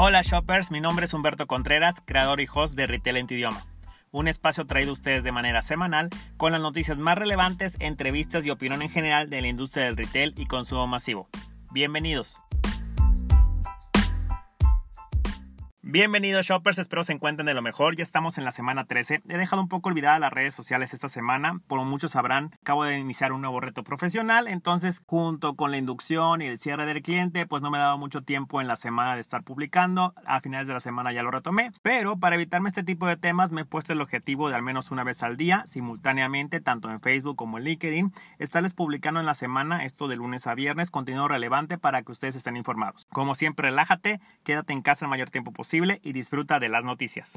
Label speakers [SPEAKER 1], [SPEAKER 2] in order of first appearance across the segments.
[SPEAKER 1] Hola shoppers, mi nombre es Humberto Contreras, creador y host de Retail en tu idioma. Un espacio traído a ustedes de manera semanal con las noticias más relevantes, entrevistas y opinión en general de la industria del retail y consumo masivo. Bienvenidos. Bienvenidos shoppers, espero se encuentren de lo mejor. Ya estamos en la semana 13. He dejado un poco olvidadas las redes sociales esta semana. Por muchos sabrán, acabo de iniciar un nuevo reto profesional. Entonces, junto con la inducción y el cierre del cliente, pues no me daba mucho tiempo en la semana de estar publicando. A finales de la semana ya lo retomé. Pero para evitarme este tipo de temas, me he puesto el objetivo de al menos una vez al día, simultáneamente, tanto en Facebook como en LinkedIn, estarles publicando en la semana, esto de lunes a viernes, contenido relevante para que ustedes estén informados. Como siempre, relájate, quédate en casa el mayor tiempo posible y disfruta de las noticias.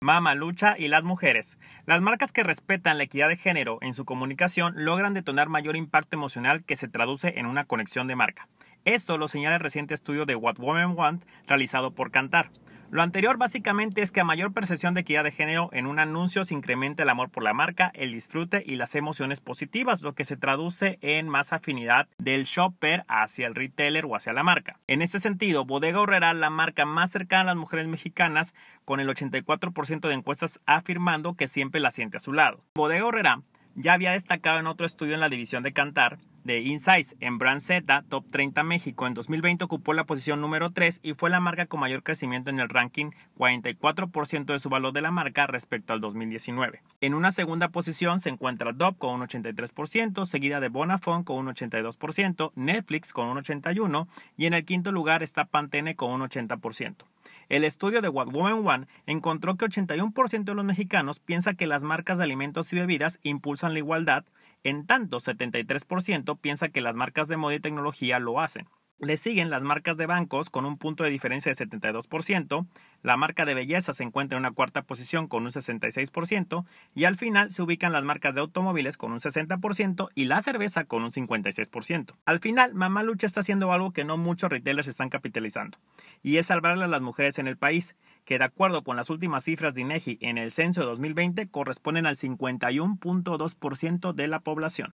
[SPEAKER 1] Mama Lucha y las mujeres. Las marcas que respetan la equidad de género en su comunicación logran detonar mayor impacto emocional que se traduce en una conexión de marca. Esto lo señala el reciente estudio de What Women Want realizado por Cantar. Lo anterior básicamente es que a mayor percepción de equidad de género en un anuncio se incrementa el amor por la marca, el disfrute y las emociones positivas, lo que se traduce en más afinidad del shopper hacia el retailer o hacia la marca. En este sentido, Bodega Horrera, la marca más cercana a las mujeres mexicanas, con el 84% de encuestas afirmando que siempre la siente a su lado. Bodega Horrera ya había destacado en otro estudio en la división de Cantar de Insights en Brand Z Top 30 México. En 2020 ocupó la posición número 3 y fue la marca con mayor crecimiento en el ranking, 44% de su valor de la marca respecto al 2019. En una segunda posición se encuentra Dove con un 83%, seguida de Bonafont con un 82%, Netflix con un 81% y en el quinto lugar está Pantene con un 80%. El estudio de What Woman One encontró que 81% de los mexicanos piensa que las marcas de alimentos y bebidas impulsan la igualdad, en tanto 73% piensa que las marcas de moda y tecnología lo hacen. Le siguen las marcas de bancos con un punto de diferencia de 72%, la marca de belleza se encuentra en una cuarta posición con un 66% y al final se ubican las marcas de automóviles con un 60% y la cerveza con un 56%. Al final, Mamá Lucha está haciendo algo que no muchos retailers están capitalizando y es salvarle a las mujeres en el país, que de acuerdo con las últimas cifras de INEGI en el censo de 2020 corresponden al 51.2% de la población.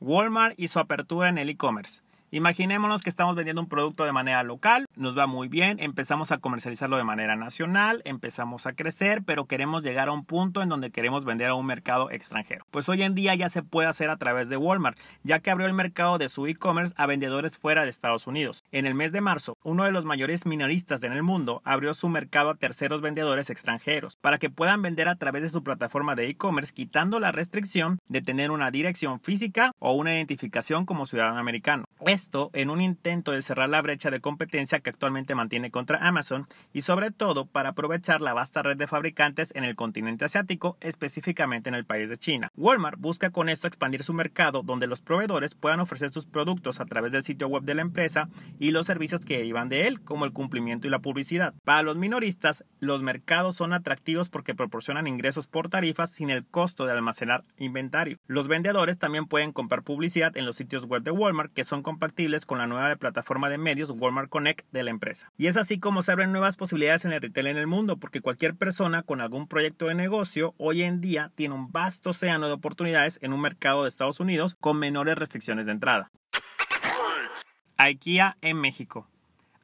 [SPEAKER 1] Walmart y su apertura en el e-commerce. Imaginémonos que estamos vendiendo un producto de manera local, nos va muy bien, empezamos a comercializarlo de manera nacional, empezamos a crecer, pero queremos llegar a un punto en donde queremos vender a un mercado extranjero. Pues hoy en día ya se puede hacer a través de Walmart, ya que abrió el mercado de su e-commerce a vendedores fuera de Estados Unidos. En el mes de marzo, uno de los mayores minoristas en el mundo abrió su mercado a terceros vendedores extranjeros para que puedan vender a través de su plataforma de e-commerce quitando la restricción de tener una dirección física o una identificación como ciudadano americano esto en un intento de cerrar la brecha de competencia que actualmente mantiene contra Amazon y sobre todo para aprovechar la vasta red de fabricantes en el continente asiático, específicamente en el país de China. Walmart busca con esto expandir su mercado donde los proveedores puedan ofrecer sus productos a través del sitio web de la empresa y los servicios que derivan de él, como el cumplimiento y la publicidad. Para los minoristas, los mercados son atractivos porque proporcionan ingresos por tarifas sin el costo de almacenar inventario. Los vendedores también pueden comprar publicidad en los sitios web de Walmart que son compatibles con la nueva plataforma de medios Walmart Connect de la empresa. Y es así como se abren nuevas posibilidades en el retail en el mundo, porque cualquier persona con algún proyecto de negocio hoy en día tiene un vasto océano de oportunidades en un mercado de Estados Unidos con menores restricciones de entrada. IKEA en México.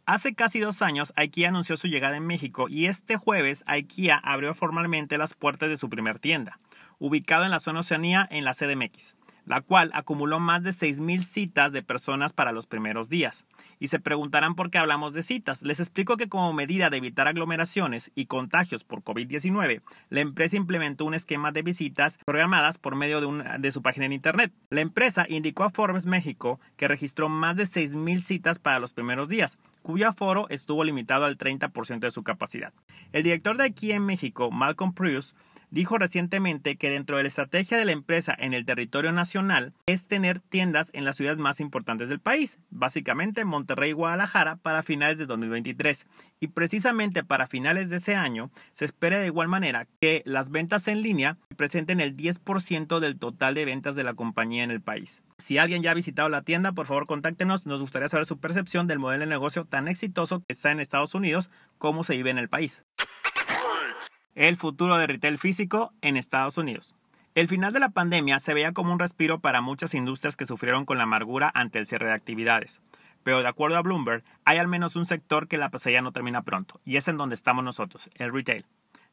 [SPEAKER 1] Hace casi dos años, IKEA anunció su llegada en México y este jueves IKEA abrió formalmente las puertas de su primer tienda, ubicado en la zona Oceanía en la CDMX la cual acumuló más de 6.000 citas de personas para los primeros días. Y se preguntarán por qué hablamos de citas. Les explico que como medida de evitar aglomeraciones y contagios por COVID-19, la empresa implementó un esquema de visitas programadas por medio de, su página en Internet. La empresa indicó a Forbes México que registró más de 6.000 citas para los primeros días, cuyo aforo estuvo limitado al 30% de su capacidad. El director de aquí en México, Malcolm Pruse, dijo recientemente que dentro de la estrategia de la empresa en el territorio nacional es tener tiendas en las ciudades más importantes del país, básicamente Monterrey y Guadalajara para finales de 2023. Y precisamente para finales de ese año se espera de igual manera que las ventas en línea presenten el 10% del total de ventas de la compañía en el país. Si alguien ya ha visitado la tienda, por favor contáctenos, nos gustaría saber su percepción del modelo de negocio tan exitoso que está en Estados Unidos como se vive en el país el futuro de retail físico en Estados Unidos. El final de la pandemia se veía como un respiro para muchas industrias que sufrieron con la amargura ante el cierre de actividades. Pero de acuerdo a Bloomberg, hay al menos un sector que la pesadilla no termina pronto, y es en donde estamos nosotros, el retail.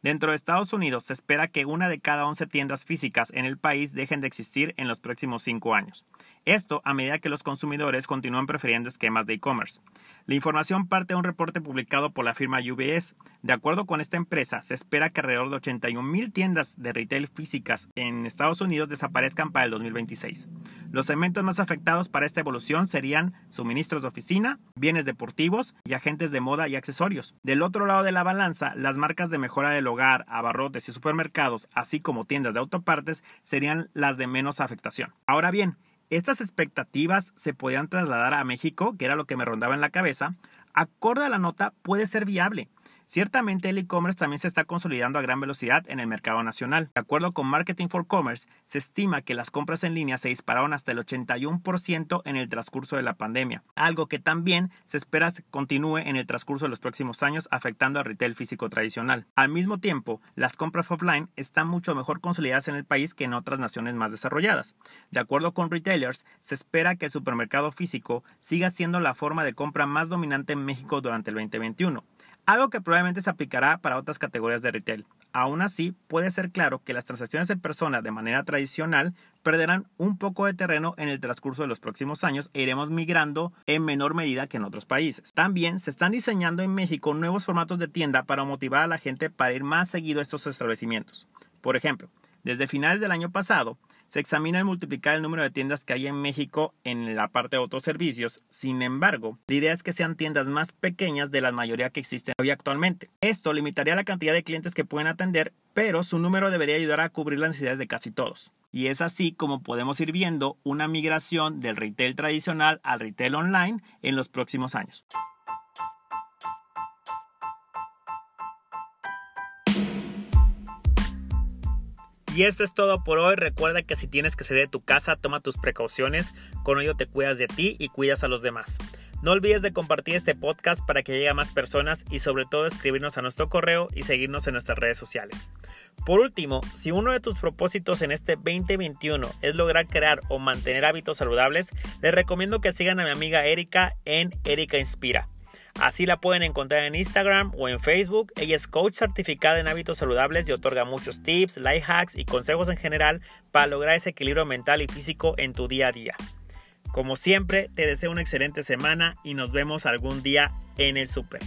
[SPEAKER 1] Dentro de Estados Unidos se espera que una de cada 11 tiendas físicas en el país dejen de existir en los próximos cinco años. Esto a medida que los consumidores continúan prefiriendo esquemas de e-commerce. La información parte de un reporte publicado por la firma UBS. De acuerdo con esta empresa, se espera que alrededor de 81 mil tiendas de retail físicas en Estados Unidos desaparezcan para el 2026. Los segmentos más afectados para esta evolución serían suministros de oficina, bienes deportivos y agentes de moda y accesorios. Del otro lado de la balanza, las marcas de mejora del hogar, abarrotes y supermercados, así como tiendas de autopartes, serían las de menos afectación. Ahora bien, estas expectativas se podían trasladar a México, que era lo que me rondaba en la cabeza. Acorde a la nota, puede ser viable. Ciertamente el e-commerce también se está consolidando a gran velocidad en el mercado nacional. De acuerdo con Marketing for Commerce, se estima que las compras en línea se dispararon hasta el 81% en el transcurso de la pandemia, algo que también se espera continúe en el transcurso de los próximos años afectando al retail físico tradicional. Al mismo tiempo, las compras offline están mucho mejor consolidadas en el país que en otras naciones más desarrolladas. De acuerdo con retailers, se espera que el supermercado físico siga siendo la forma de compra más dominante en México durante el 2021 algo que probablemente se aplicará para otras categorías de retail. Aún así, puede ser claro que las transacciones en persona de manera tradicional perderán un poco de terreno en el transcurso de los próximos años e iremos migrando en menor medida que en otros países. También se están diseñando en México nuevos formatos de tienda para motivar a la gente para ir más seguido a estos establecimientos. Por ejemplo, desde finales del año pasado, se examina el multiplicar el número de tiendas que hay en México en la parte de otros servicios. Sin embargo, la idea es que sean tiendas más pequeñas de la mayoría que existen hoy actualmente. Esto limitaría la cantidad de clientes que pueden atender, pero su número debería ayudar a cubrir las necesidades de casi todos. Y es así como podemos ir viendo una migración del retail tradicional al retail online en los próximos años. Y esto es todo por hoy. Recuerda que si tienes que salir de tu casa, toma tus precauciones. Con ello te cuidas de ti y cuidas a los demás. No olvides de compartir este podcast para que llegue a más personas y sobre todo escribirnos a nuestro correo y seguirnos en nuestras redes sociales. Por último, si uno de tus propósitos en este 2021 es lograr crear o mantener hábitos saludables, les recomiendo que sigan a mi amiga Erika en Erika Inspira. Así la pueden encontrar en Instagram o en Facebook. Ella es coach certificada en hábitos saludables y otorga muchos tips, life hacks y consejos en general para lograr ese equilibrio mental y físico en tu día a día. Como siempre, te deseo una excelente semana y nos vemos algún día en el super.